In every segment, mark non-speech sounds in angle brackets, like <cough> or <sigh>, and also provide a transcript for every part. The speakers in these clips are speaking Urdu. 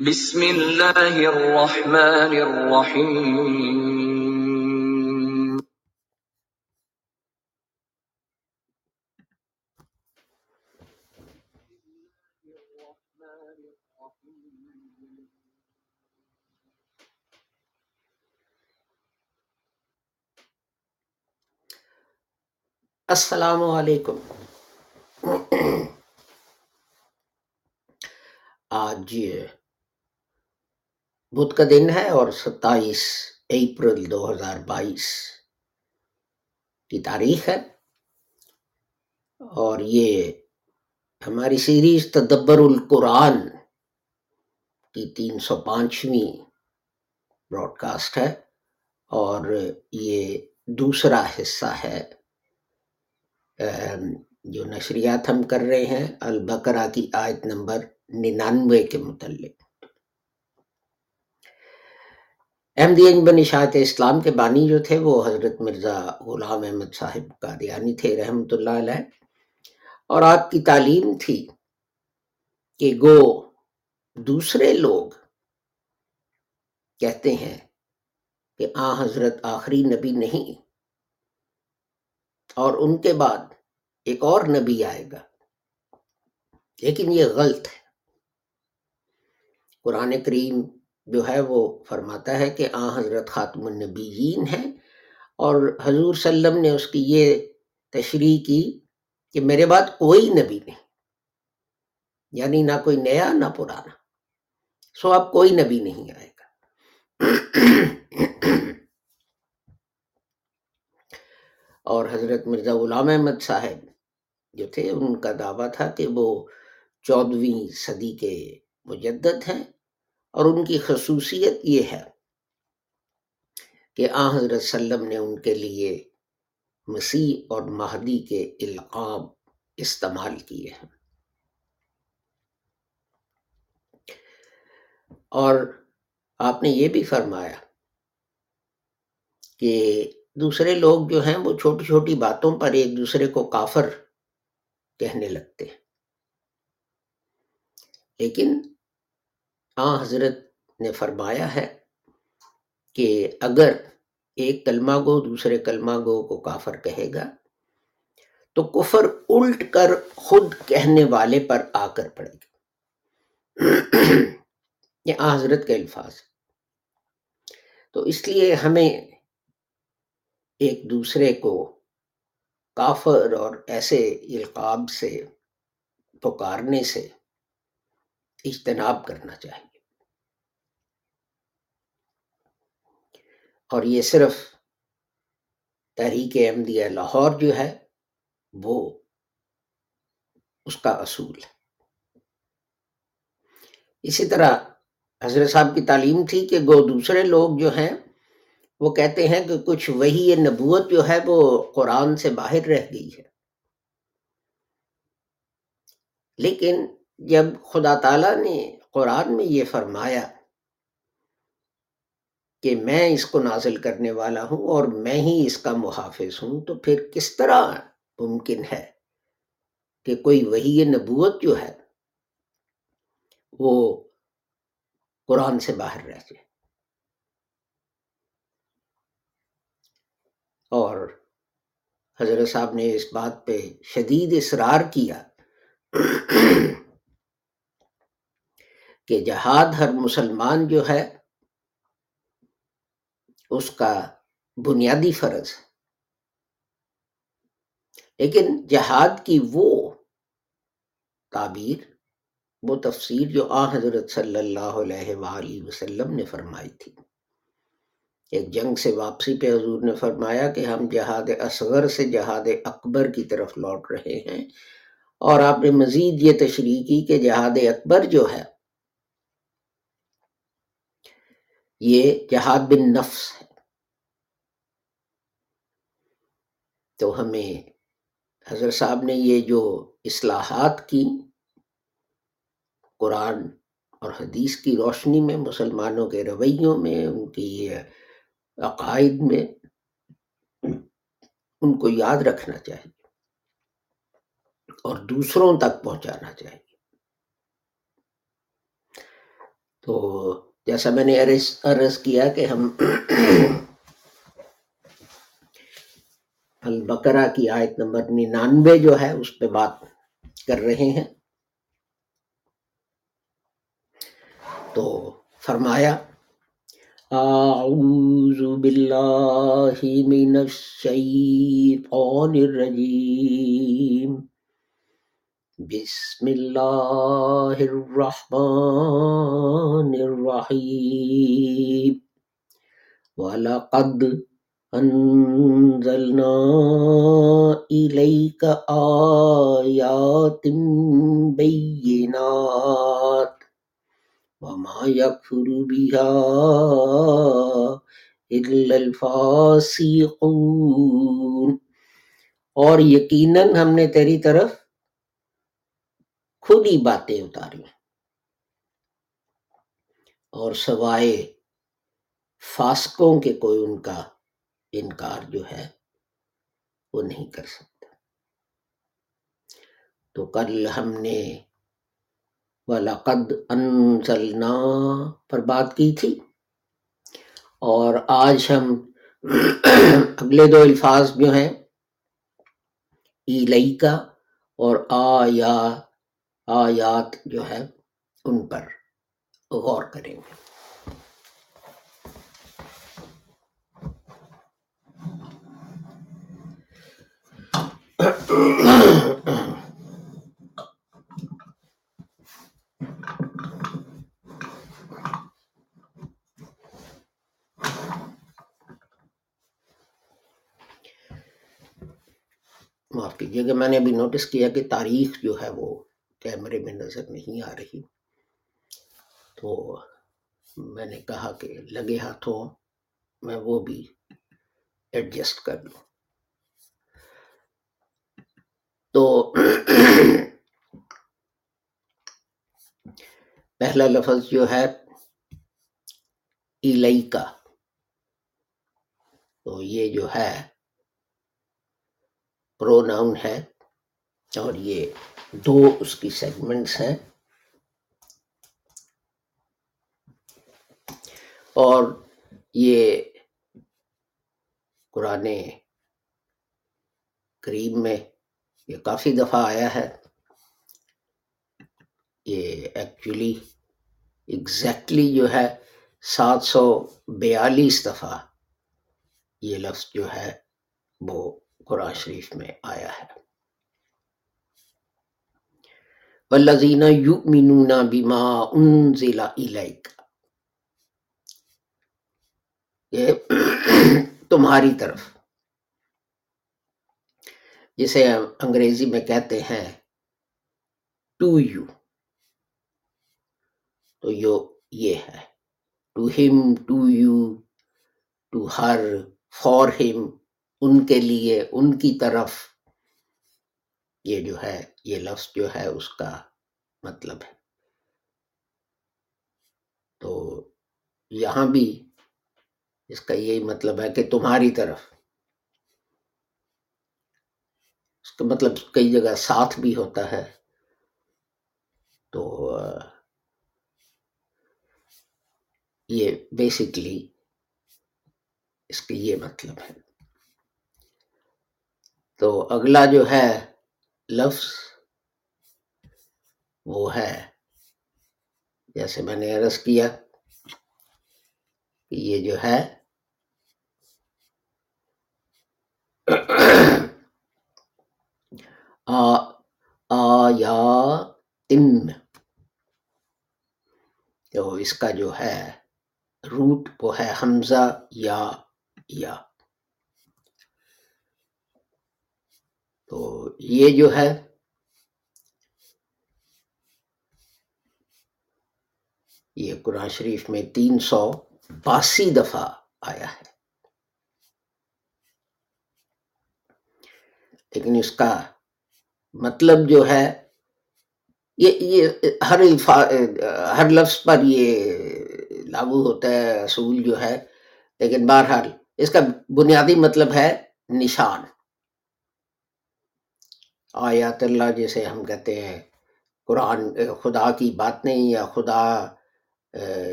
بسم الله الرحمن الرحيم. السلام عليكم. آج بدھ کا دن ہے اور ستائیس اپریل دو ہزار بائیس کی تاریخ ہے۔ اور یہ ہماری سیریز تدبر القرآن کی تین سو پانچویں براڈ کاسٹ ہے۔ اور یہ دوسرا حصہ ہے جو نشریات ہم کر رہے ہیں، البقرہ کی آیت نمبر ننانوے کے متعلق۔ احمدین بن اشاعت اسلام کے بانی جو تھے وہ حضرت مرزا غلام احمد صاحب قادیانی تھے رحمۃ اللہ علیہ۔ اور آپ کی تعلیم تھی کہ گو دوسرے لوگ کہتے ہیں کہ آ حضرت آخری نبی نہیں۔ اور ان کے بعد ایک اور نبی آئے گا۔ لیکن یہ غلط ہے۔ قرآن کریم جو ہے وہ فرماتا ہے کہ آ حضرت خاتم النبیین ہیں اور حضور صلی اللہ علیہ وسلم نے اس کی یہ تشریح کی کہ میرے بعد کوئی نبی نہیں یعنی نہ کوئی نیا نہ پرانا۔ سو اب کوئی نبی نہیں آئے گا۔ اور حضرت مرزا غلام احمد صاحب جو تھے، ان کا دعویٰ تھا کہ وہ چودہویں صدی کے مجدد ہیں۔ اور ان کی خصوصیت یہ ہے کہ آ حضرت صلی اللہ علیہ وسلم نے ان کے لیے مسیح اور مہدی کے القاب استعمال کیے ہیں۔ اور آپ نے یہ بھی فرمایا کہ دوسرے لوگ جو ہیں وہ چھوٹی چھوٹی باتوں پر ایک دوسرے کو کافر کہنے لگتے ہیں۔ لیکن آ حضرت نے فرمایا ہے کہ اگر ایک کلمہ گو دوسرے کلمہ گو کو کافر کہے گا، تو کفر الٹ کر خود کہنے والے پر آ کر پڑے گا یہ آ حضرت کے الفاظ تو اس لیے ہمیں ایک دوسرے کو کافر اور ایسے القاب سے پکارنے سے اجتناب کرنا چاہیے۔ اور یہ صرف تحریک احمدیہ لاہور جو ہے، وہ اس کا اصول ہے۔ اسی طرح حضرت صاحب کی تعلیم تھی کہ گو دوسرے لوگ جو ہیں، وہ کہتے ہیں کہ کچھ وہی نبوت جو ہے، وہ قرآن سے باہر رہ گئی ہے۔ لیکن جب خدا تعالیٰ نے قرآن میں یہ فرمایا کہ میں اس کو نازل کرنے والا ہوں اور میں ہی اس کا محافظ ہوں، تو پھر کس طرح ممکن ہے کہ کوئی وہی نبوت جو ہے وہ قرآن سے باہر رہ جائے؟ اور حضرت صاحب نے اس بات پہ شدید اصرار کیا کہ جہاد ہر مسلمان جو ہے، اس کا بنیادی فرض ہے۔ لیکن جہاد کی وہ تعبیر، وہ تفسیر جو آ حضرت صلی اللہ علیہ وآلہ وسلم نے فرمائی تھی۔ ایک جنگ سے واپسی پہ حضور نے فرمایا کہ ہم جہاد اصغر سے جہاد اکبر کی طرف لوٹ رہے ہیں اور آپ نے مزید یہ تشریح کی کہ جہاد اکبر جو ہے یہ جہاد بن نفس ہے۔ تو ہمیں حضرت صاحب نے یہ جو اصلاحات کی، قرآن اور حدیث کی روشنی میں، مسلمانوں کے رویوں میں، ان کی یہ عقائد میں، ان کو یاد رکھنا چاہیے اور دوسروں تک پہنچانا چاہیے۔ تو جیسا میں نے عرض عرض کیا کہ ہم البقرہ کی آیت نمبر ننانوے جو ہے اس پہ بات کر رہے ہیں۔ تو فرمایا، اعوذ باللہ من الشیطان الرجیم بسم اللہ الرحمن الرحیم وَلَقَدْ أَنزَلْنَا إِلَيْكَ آيَاتٍ بَيِّنَاتٍ وما يكفر بها إلا الفاسقون اور یقیناً ہم نے تیری طرف کھلی باتیں اتاری اور سوائے فاسقوں کے کوئی ان کا انکار جو ہے، وہ نہیں کر سکتا۔ تو کل ہم نے وَلَقَدْ أَنزَلْنَا، پر بات کی تھی۔ اور آج ہم اگلے دو الفاظ جو ہیں ایلئی کا اور آیا آیات جو ہے ان پر غور کریں گے۔ معاف کیجیے کہ میں نے ابھی نوٹس کیا کہ تاریخ جو ہے وہ کیمرے میں نظر نہیں آ رہی۔ تو میں نے کہا کہ لگے ہاتھوں میں وہ بھی ایڈجسٹ کر لوں۔ تو پہلا لفظ جو ہے ایلئی کا تو یہ جو ہے پرو ناؤن ہے۔ اور یہ دو اس کی سیگمنٹس ہیں۔ اور یہ قرآن کریم میں یہ کافی دفعہ آیا ہے۔ یہ ایکچولی ایگزیکٹلی جو ہے سات سو بیالیس دفعہ یہ لفظ جو ہے وہ قرآن شریف میں آیا ہے۔ والذین یؤمنون بما انزل الیک یہ تمہاری طرف۔ جسے انگریزی میں کہتے ہیں ٹو یو۔ تو یو یہ ہے۔ To him, to you, to her, for him, ان کے لیے، ان کی طرف۔ یہ جو ہے، یہ لفظ جو ہے، اس کا مطلب ہے۔ تو یہاں بھی اس کا یہی مطلب ہے کہ تمہاری طرف۔ اس کا مطلب کئی جگہ ساتھ بھی ہوتا ہے۔ تو یہ بیسکلی اس کا یہ مطلب ہے۔ تو اگلا جو ہے لفظ وہ ہے۔ جیسے میں نے عرض کیا کہ یہ جو ہے <clears throat> آیا تم تو اس کا جو ہے روٹ وہ ہے حمزہ یا یا۔ تو یہ جو ہے یہ قرآن شریف میں تین سو باسی دفعہ آیا ہے۔ لیکن اس کا مطلب جو ہے، یہ یہ ہر الفا، ہر لفظ پر یہ لاگو ہوتا ہے، اصول جو ہے۔ لیکن بہرحال اس کا بنیادی مطلب ہے نشان۔ آیات اللہ جیسے ہم کہتے ہیں، قرآن، خدا کی بات نہیں یا خدا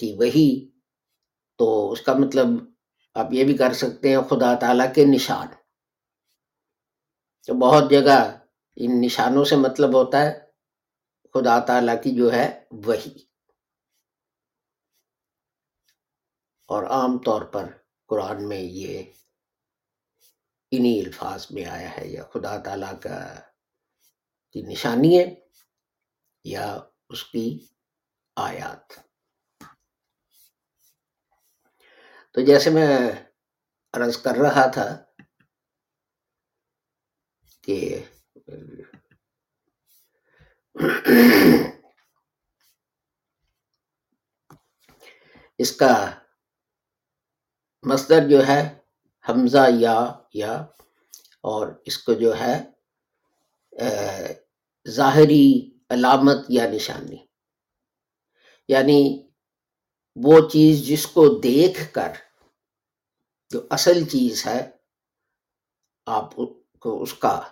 کی وہی تو اس کا مطلب آپ یہ بھی کر سکتے ہیں خدا تعالیٰ کے نشان۔ تو بہت جگہ ان نشانوں سے مطلب ہوتا ہے خدا تعالیٰ کی جو ہے وہی اور عام طور پر قرآن میں یہ انہی الفاظ میں آیا ہے، یا خدا تعالیٰ کا کی نشانی ہے یا اس کی آیات۔ تو جیسے میں عرض کر رہا تھا کہ اس کا مصدر جو ہے حمزہ یا یا اور اس کو جو ہے ظاہری علامت یا نشانی۔ یعنی وہ چیز جس کو دیکھ کر جو اصل چیز ہے، آپ کو اس کا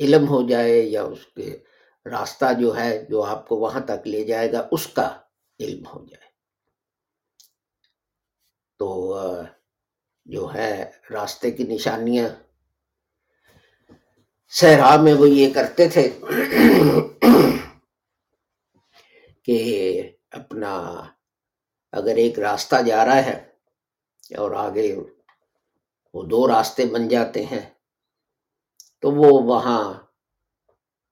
علم ہو جائے یا اس کے راستہ جو ہے جو آپ کو وہاں تک لے جائے گا، اس کا علم ہو جائے۔ تو جو ہے راستے کی نشانیاں صحرا میں وہ یہ کرتے تھے کہ اپنا اگر ایک راستہ جا رہا ہے اور آگے وہ دو راستے بن جاتے ہیں، تو وہ وہاں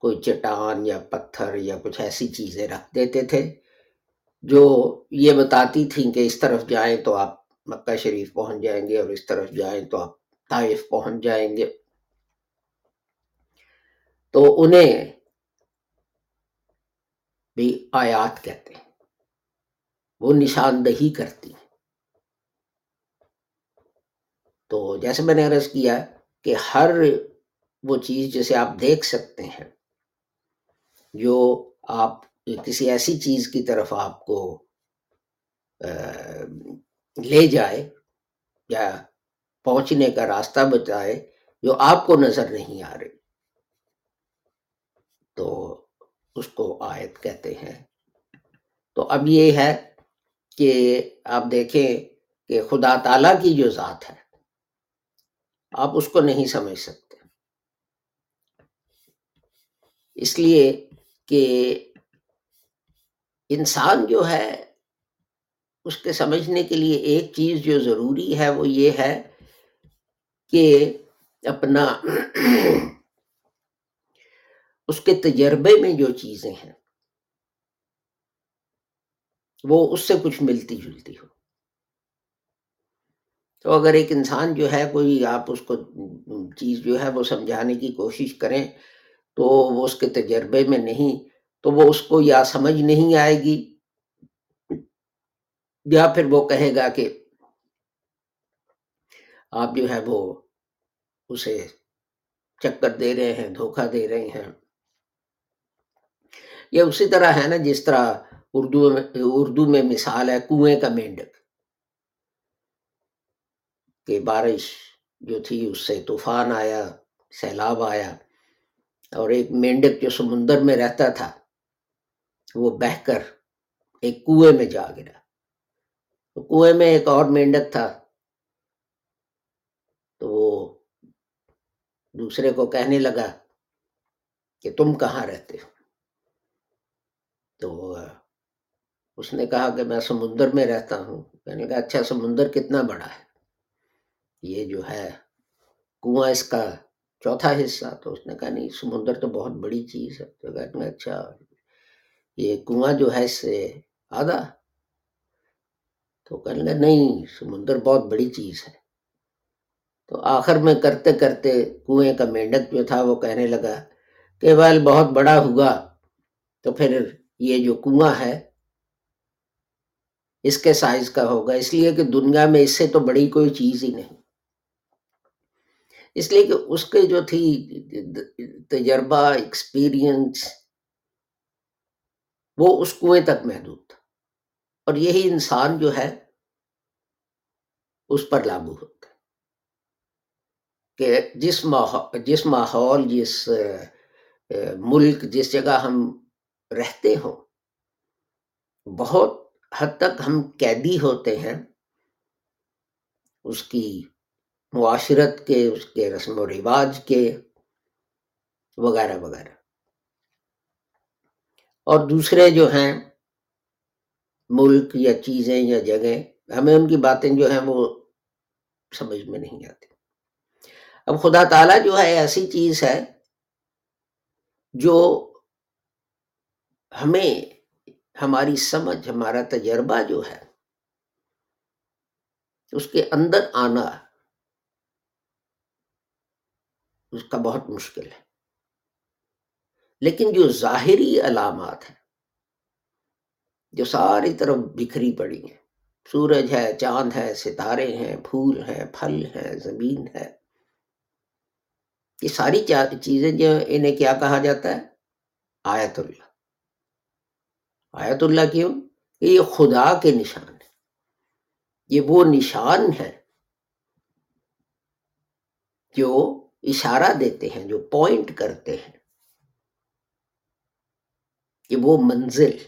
کوئی چٹان یا پتھر یا کچھ ایسی چیزیں رکھ دیتے تھے جو یہ بتاتی تھیں کہ اس طرف جائیں تو آپ مکہ شریف پہنچ جائیں گے اور اس طرف جائیں تو آپ طائف پہنچ جائیں گے۔ تو انہیں بھی آیات کہتے ہیں۔ وہ نشاندہی کرتی تو جیسے میں نے عرض کیا کہ ہر وہ چیز جسے آپ دیکھ سکتے ہیں، جو آپ کسی ایسی چیز کی طرف آپ کو لے جائے یا پہنچنے کا راستہ بتائے جو آپ کو نظر نہیں آ رہی۔ تو اس کو آیت کہتے ہیں۔ تو اب یہ ہے کہ آپ دیکھیں کہ خدا تعالی کی جو ذات ہے، آپ اس کو نہیں سمجھ سکتے۔ اس لیے کہ انسان جو ہے، اس کے سمجھنے کے لیے ایک چیز جو ضروری ہے وہ یہ ہے کہ اپنا اس کے تجربے میں جو چیزیں ہیں، وہ اس سے کچھ ملتی جلتی ہو۔ تو اگر ایک انسان جو ہے، کوئی آپ اس کو چیز جو ہے، وہ سمجھانے کی کوشش کریں تو وہ اس کے تجربے میں نہیں، تو وہ اس کو یا سمجھ نہیں آئے گی، یا پھر وہ کہے گا کہ آپ جو ہے، وہ اسے چکر دے رہے ہیں، دھوکہ دے رہے ہیں۔ یہ اسی طرح ہے نا جس طرح اردو میں اردو میں مثال ہے، کنویں کا مینڈک۔ کہ بارش جو تھی، اس سے طوفان آیا، سیلاب آیا، اور ایک مینڈک جو سمندر میں رہتا تھا، وہ بہ کر ایک کنویں میں جا گرا۔ کنویں میں ایک اور مینڈک تھا، تو وہ دوسرے کو کہنے لگا کہ تم کہاں رہتے ہو تو اس نے کہا کہ میں سمندر میں رہتا ہوں۔ کہنے کا اچھا سمندر کتنا بڑا ہے؟ یہ جو ہے، کنواں اس کا چوتھا حصہ۔ تو اس نے کہا، نہیں، سمندر تو بہت بڑی چیز ہے۔ تو کہنے اچھا یہ کنواں جو ہے، اس سے آدھا۔ تو کہنے لگا، نہیں، سمندر بہت بڑی چیز ہے۔ تو آخر میں کرتے کرتے کنویں کا مینڈک جو تھا، وہ کہنے لگا کہ ویل بہت بڑا ہوا تو پھر یہ جو کنواں ہے اس کے سائز کا ہوگا۔ اس لیے کہ دنیا میں اس سے تو بڑی کوئی چیز ہی نہیں۔ اس لیے کہ اس کے جو تھی تجربہ ایکسپیرینس وہ اس کنویں تک محدود تھا۔ اور یہی انسان جو ہے، اس پر لاگو ہوتا ہے۔ کہ جس ماحول جس ماحول، جس ملک، جس جگہ ہم رہتے ہوں، بہت حد تک ہم قیدی ہوتے ہیں، اس کی معاشرت کے، اس کے رسم و رواج کے، وغیرہ وغیرہ۔ اور دوسرے جو ہیں، ملک یا چیزیں یا جگہ ہمیں ان کی باتیں جو ہیں وہ سمجھ میں نہیں آتی۔ اب خدا تعالیٰ جو ہے، ایسی چیز ہے جو ہمیں ہماری سمجھ، ہمارا تجربہ جو ہے، اس کے اندر آنا اس کا بہت مشکل ہے۔ لیکن جو ظاہری علامات ہیں، جو ساری طرف بکھری پڑی ہیں، سورج ہے، چاند ہے، ستارے ہیں، پھول ہیں، پھل ہیں، زمین ہے، یہ ساری چیزیں جو، انہیں کیا کہا جاتا ہے؟ آیت اللہ۔ آیت اللہ کیوں کہ یہ خدا کے نشان ہے۔ یہ وہ نشان ہے جو اشارہ دیتے ہیں، جو پوائنٹ کرتے ہیں۔ کہ وہ منزل،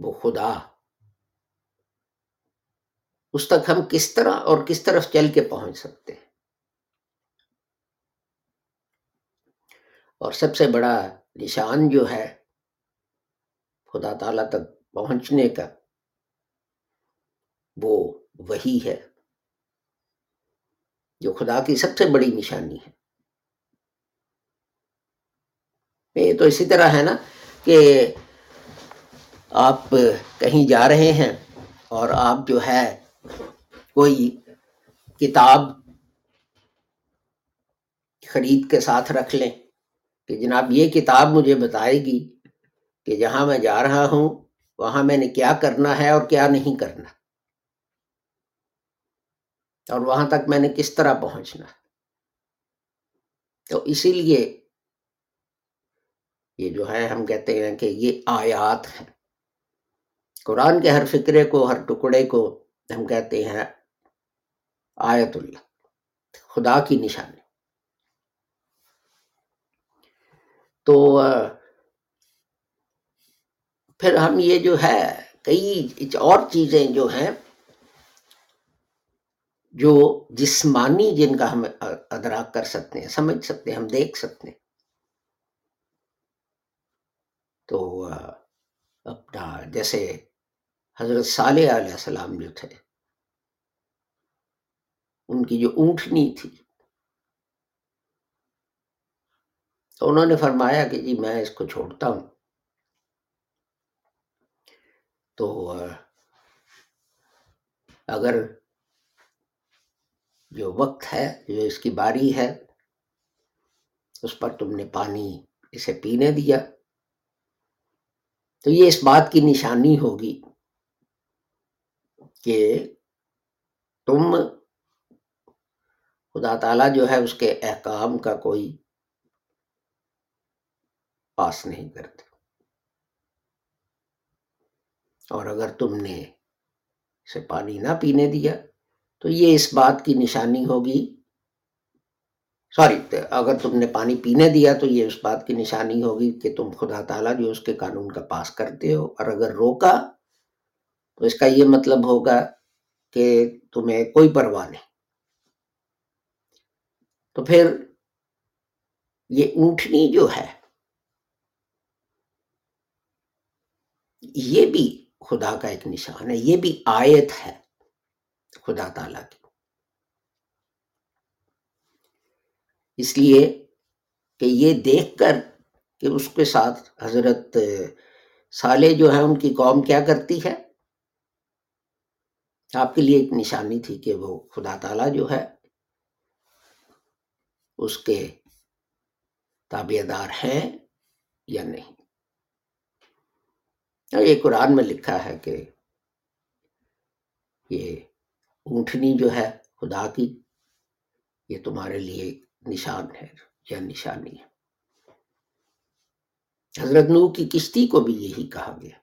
وہ خدا۔ اس تک ہم کس طرح اور کس طرف چل کے پہنچ سکتے ہیں؟ اور سب سے بڑا نشان جو ہے، خدا تعالی تک پہنچنے کا وہ وہی ہے جو خدا کی سب سے بڑی نشانی ہے۔ یہ تو اسی طرح ہے نا کہ آپ کہیں جا رہے ہیں اور آپ جو ہے کوئی کتاب خرید کے ساتھ رکھ لیں۔ کہ جناب یہ کتاب مجھے بتائے گی کہ جہاں میں جا رہا ہوں، وہاں میں نے کیا کرنا ہے اور کیا نہیں کرنا۔ اور وہاں تک میں نے کس طرح پہنچنا۔ تو اسی لیے یہ جو ہے، ہم کہتے ہیں کہ یہ آیات ہیں۔ قرآن کے ہر فکرے کو، ہر ٹکڑے کو ہم کہتے ہیں آیت اللہ، خدا کی نشانی۔ تو پھر ہم یہ جو ہے، کئی اور چیزیں جو ہیں، جو جسمانی جن کا ہم ادراک کر سکتے ہیں، سمجھ سکتے ہیں، ہم دیکھ سکتے ہیں۔ تو اپنا جیسے حضرت صالح علیہ السلام جو تھے، ان کی جو اونٹنی تھی تو انہوں نے فرمایا کہ جی میں اس کو چھوڑتا ہوں۔ تو اگر جو وقت ہے، جو اس کی باری ہے، اس پر تم نے پانی اسے پینے دیا، تو یہ اس بات کی نشانی ہوگی کہ تم خدا تعالیٰ جو ہے اس کے احکام کا کوئی پاس نہیں کرتے۔ اور اگر تم نے اسے پانی نہ پینے دیا، تو یہ اس بات کی نشانی ہوگی۔ سوری، اگر تم نے پانی پینے دیا، تو یہ اس بات کی نشانی ہوگی کہ تم خدا تعالیٰ جو اس کے قانون کا پاس کرتے ہو۔ اور اگر روکا، تو اس کا یہ مطلب ہوگا کہ تمہیں کوئی پرواہ نہیں۔ تو پھر یہ اونٹنی جو ہے یہ بھی خدا کا ایک نشان ہے، یہ بھی آیت ہے خدا تعالی کی۔ اس لیے کہ یہ دیکھ کر کہ اس کے ساتھ حضرت سالے جو ہے ان کی قوم کیا کرتی ہے؟ آپ کے لیے ایک نشانی تھی کہ وہ خدا تعالیٰ جو ہے، اس کے تابع دار ہیں یا نہیں۔ یہ قرآن میں لکھا ہے کہ یہ اونٹنی جو ہے خدا کی، یہ تمہارے لیے نشان ہے یا نشانی ہے۔ حضرت نو کی کشتی کو بھی یہی کہا گیا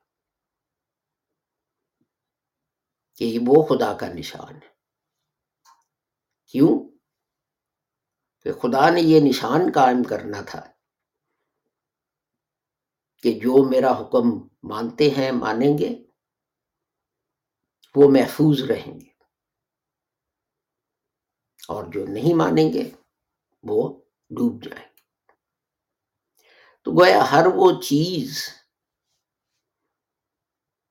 کہ یہ وہ خدا کا نشان ہے۔ کیوں؟ کہ خدا نے یہ نشان قائم کرنا تھا کہ جو میرا حکم مانتے ہیں، مانیں گے، وہ محفوظ رہیں گے۔ اور جو نہیں مانیں گے، وہ ڈوب جائیں گے۔ تو گویا ہر وہ چیز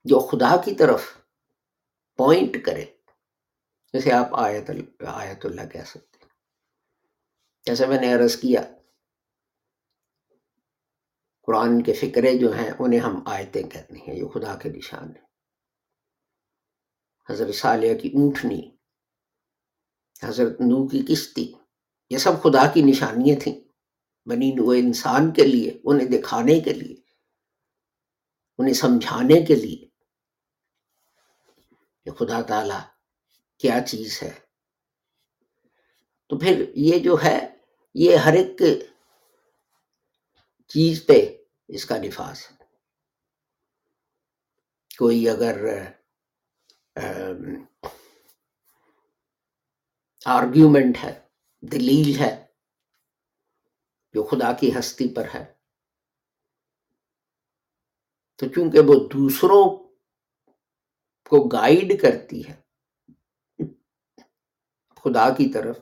جو خدا کی طرف پوائنٹ کرے، جیسے آپ آیت آیت اللہ کہہ سکتے جیسے میں نے عرض کیا قرآن کے فکرے جو ہیں، انہیں ہم آیتیں کہتے ہیں۔ یہ خدا کے نشان ہیں۔ حضرت صالح کی اونٹنی، حضرت نو کی کشتی، یہ سب خدا کی نشانیاں تھیں۔ بنی نو انسان کے لیے، انہیں دکھانے کے لیے، انہیں سمجھانے کے لیے۔ کہ خدا تعالی کیا چیز ہے؟ تو پھر یہ جو ہے، یہ ہر ایک چیز پہ اس کا نفاذ۔ ہے کوئی اگر آرگیومنٹ ہے، دلیل ہے جو خدا کی ہستی پر ہے، تو چونکہ وہ دوسروں کو گائیڈ کرتی ہے، خدا کی طرف،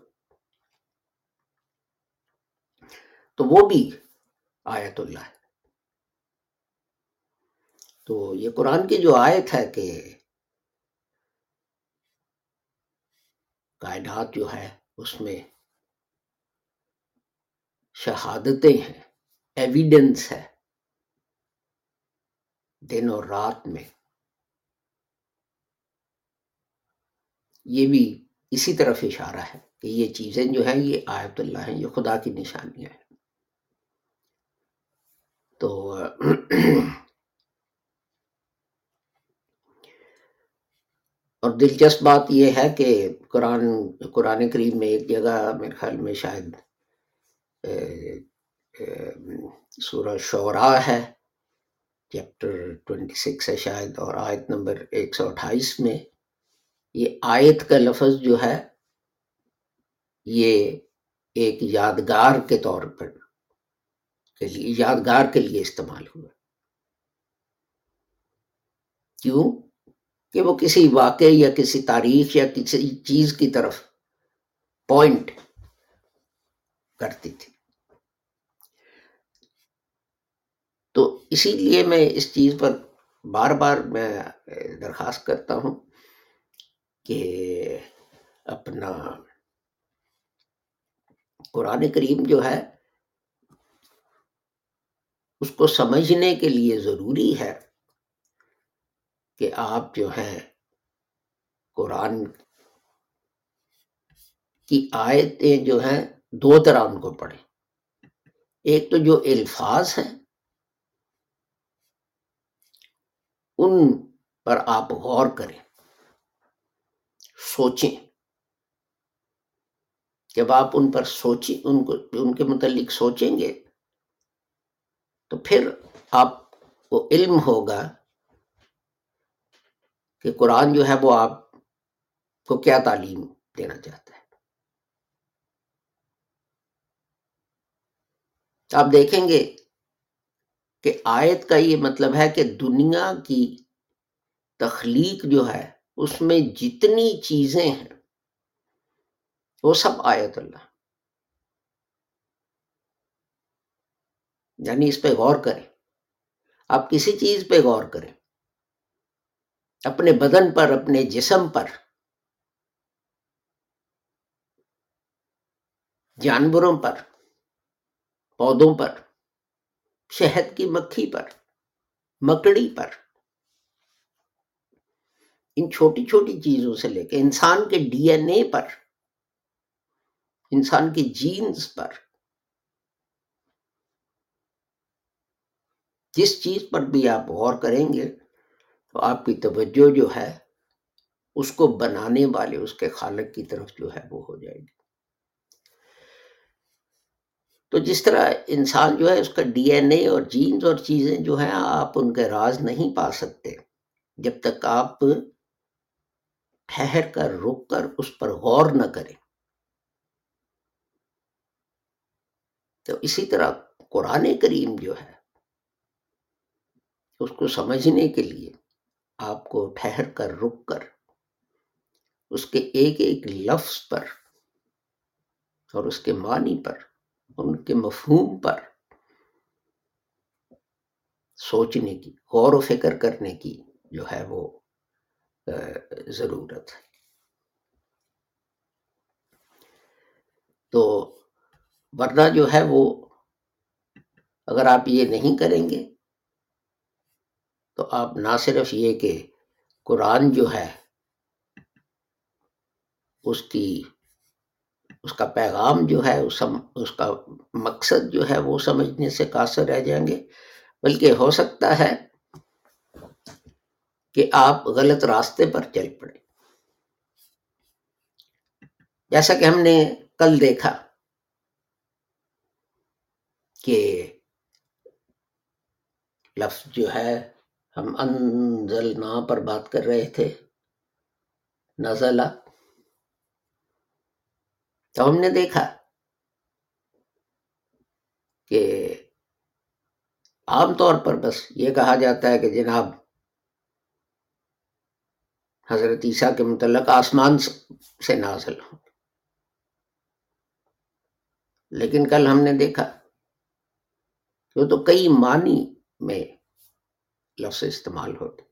تو وہ بھی آیت اللہ ہے۔ تو یہ قرآن کی جو آیت ہے کہ کائنات جو ہے اس میں شہادتیں ہیں ایویڈنس ہے، دن اور رات میں۔ یہ بھی اسی طرف اشارہ ہے کہ یہ چیزیں جو ہیں، یہ آیت اللہ ہیں، یہ خدا کی نشانیاں ہیں۔ تو اور دلچسپ بات یہ ہے کہ قرآن قرآن کریم میں ایک جگہ میرے خیال میں شاید سورہ شعراء ہے، چیپٹر ٹوینٹی سکس ہے شاید، اور آیت نمبر ایک سو اٹھائیس میں یہ آیت کا لفظ جو ہے، یہ ایک یادگار کے طور پر، کے لیے، یادگار کے لیے استعمال ہوا۔ کیوں؟ کہ وہ کسی واقع یا کسی تاریخ یا کسی چیز کی طرف پوائنٹ کرتی تھی۔ تو اسی لیے میں اس چیز پر بار بار میں درخواست کرتا ہوں کہ اپنا قرآن کریم جو ہے، اس کو سمجھنے کے لیے ضروری ہے کہ آپ جو ہیں قرآن کی آیتیں جو ہیں دو طرح ان کو پڑھیں۔ ایک تو جو الفاظ ہیں، ان پر آپ غور کریں، سوچیں۔ جب آپ ان پر سوچیں، ان کو، ان کے متعلق سوچیں گے، تو پھر آپ کو علم ہوگا کہ قرآن جو ہے وہ آپ کو کیا تعلیم دینا چاہتا ہے۔ آپ دیکھیں گے کہ آیت کا یہ مطلب ہے کہ دنیا کی تخلیق جو ہے اس میں جتنی چیزیں ہیں، وہ سب آیت اللہ۔ یعنی اس پہ غور کریں۔ آپ کسی چیز پہ غور کریں۔ اپنے بدن پر، اپنے جسم پر۔ جانوروں پر، پودوں پر، شہد کی مکھی پر، مکڑی پر۔ ان چھوٹی چھوٹی چیزوں سے لے کے انسان کے ڈی این اے پر، انسان کی جینز پر۔ جس چیز پر بھی آپ غور کریں گے آپ کی توجہ جو ہے، اس کو بنانے والے، اس کے خالق کی طرف جو ہے، وہ ہو جائے گی۔ تو جس طرح انسان جو ہے، اس کا ڈی این اے اور جینز اور چیزیں جو ہیں، آپ ان کے راز نہیں پا سکتے۔ جب تک آپ ٹھہر کر، رک کر، اس پر غور نہ کریں۔ تو اسی طرح قرآن کریم جو ہے، اس کو سمجھنے کے لیے آپ کو ٹھہر کر رک کر اس کے ایک ایک لفظ پر اور اس کے معنی پر، ان کے مفہوم پر سوچنے کی، غور و فکر کرنے کی جو ہے وہ ضرورت ہے۔ تو ورنہ جو ہے وہ اگر آپ یہ نہیں کریں گے تو آپ نہ صرف یہ کہ قرآن جو ہے اس کی، اس کا پیغام جو ہے، اس کا مقصد جو ہے وہ سمجھنے سے قاصر رہ جائیں گے۔ بلکہ ہو سکتا ہے کہ آپ غلط راستے پر چل پڑے۔ جیسا کہ ہم نے کل دیکھا کہ لفظ جو ہے ہم انزل نا پر بات کر رہے تھے۔ نزلہ۔ تو ہم نے دیکھا کہ عام طور پر بس یہ کہا جاتا ہے کہ جناب حضرت عیسیٰ کے متعلق آسمان سے نازل ہوں۔ لیکن کل ہم نے دیکھا کہ وہ تو کئی معنی میں لفظ استعمال ہوتے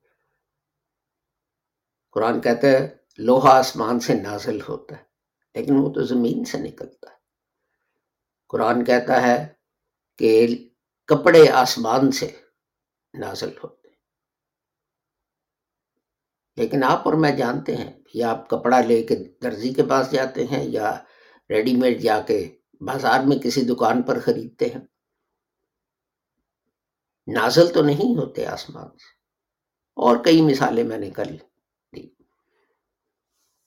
قرآن کہتا ہے، لوہا آسمان سے نازل ہوتا ہے، لیکن وہ تو زمین سے نکلتا ہے۔ قرآن کہتا ہے کہ کپڑے آسمان سے نازل ہوتے لیکن آپ اور میں جانتے ہیں یا آپ کپڑا لے کے درزی کے پاس جاتے ہیں یا ریڈی میڈ جا کے بازار میں کسی دکان پر خریدتے ہیں۔ نازل تو نہیں ہوتے آسمان سے۔ اور کئی مثالیں میں نے کل دی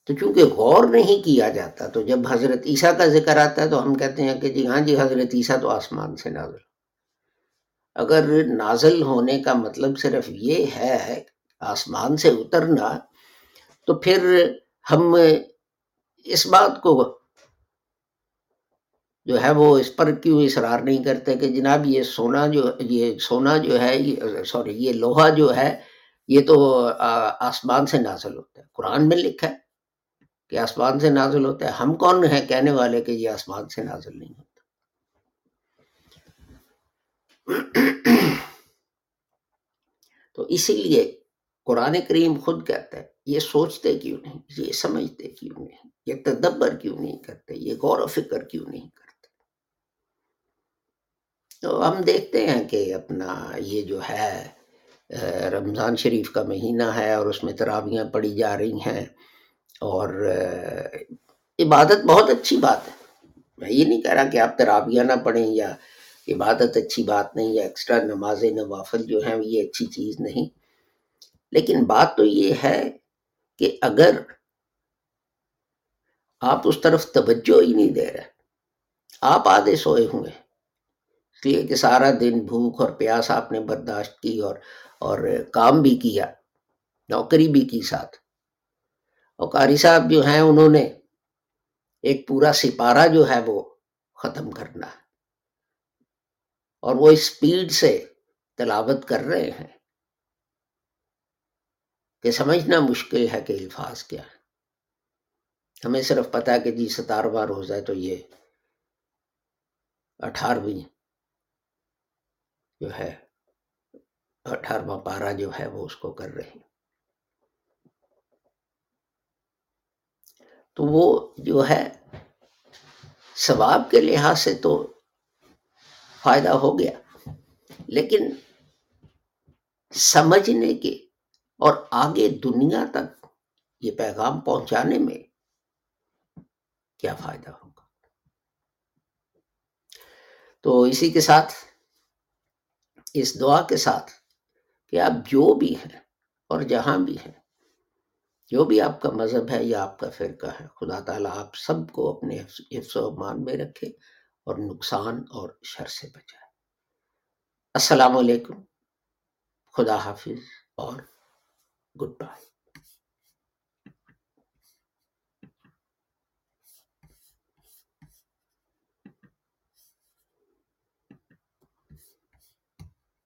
تو چونکہ غور نہیں کیا جاتا، تو جب حضرت عیسیٰ کا ذکر آتا ہے تو ہم کہتے ہیں کہ جی ہاں جی حضرت عیسیٰ تو آسمان سے نازل۔ اگر نازل ہونے کا مطلب صرف یہ ہے آسمان سے اترنا، تو پھر ہم اس بات کو جو ہے وہ اس پر کیوں اصرار نہیں کرتے کہ جناب یہ سونا جو یہ سونا جو ہے سوری یہ لوہا جو ہے یہ تو آسمان سے نازل ہوتا ہے۔ قرآن میں لکھا ہے کہ آسمان سے نازل ہوتا ہے۔ ہم کون ہیں کہنے والے کہ یہ آسمان سے نازل نہیں ہوتا؟ تو اسی لیے قرآن کریم خود کہتا ہے، یہ سوچتے کیوں نہیں؟ یہ سمجھتے کیوں نہیں؟ یہ تدبر کیوں نہیں کرتے؟ یہ غور و فکر کیوں نہیں کرتے؟ تو ہم دیکھتے ہیں کہ اپنا یہ جو ہے رمضان شریف کا مہینہ ہے اور اس میں ترابیاں پڑی جا رہی ہیں اور عبادت بہت اچھی بات ہے۔ میں یہ نہیں کہہ رہا کہ آپ ترابیاں نہ پڑھیں یا عبادت اچھی بات نہیں یا ایکسٹرا نماز نوافل جو ہیں یہ اچھی چیز نہیں۔ لیکن بات تو یہ ہے کہ اگر آپ اس طرف توجہ ہی نہیں دے رہے، آپ آدھے سوئے ہوئے اس لیے کہ سارا دن بھوک اور پیاس آپ نے برداشت کی اور اور کام بھی کیا، نوکری بھی کی ساتھ۔ اور قاری صاحب جو ہیں، انہوں نے ایک پورا سپارہ جو ہے وہ ختم کرنا ہے۔ اور وہ اسپیڈ سے تلاوت کر رہے ہیں کہ سمجھنا مشکل ہے کہ الفاظ کیا ہے ہمیں صرف پتا ہے کہ جی ستارواں روز ہے تو یہ اٹھارہویں جو ہے اٹھارہواں پارا جو ہے وہ اس کو کر رہے ہیں۔ تو وہ جو ہے، ثواب کے لحاظ سے تو فائدہ ہو گیا، لیکن سمجھنے کے اور آگے دنیا تک یہ پیغام پہنچانے میں کیا فائدہ ہوگا؟ تو اسی کے ساتھ اس دعا کے ساتھ کہ آپ جو بھی ہیں اور جہاں بھی ہیں، جو بھی آپ کا مذہب ہے یا آپ کا فرقہ ہے، خدا تعالیٰ آپ سب کو اپنے حفظ و امان میں رکھے اور نقصان اور شر سے بچائے۔ السلام علیکم، خدا حافظ اور گڈ بائے۔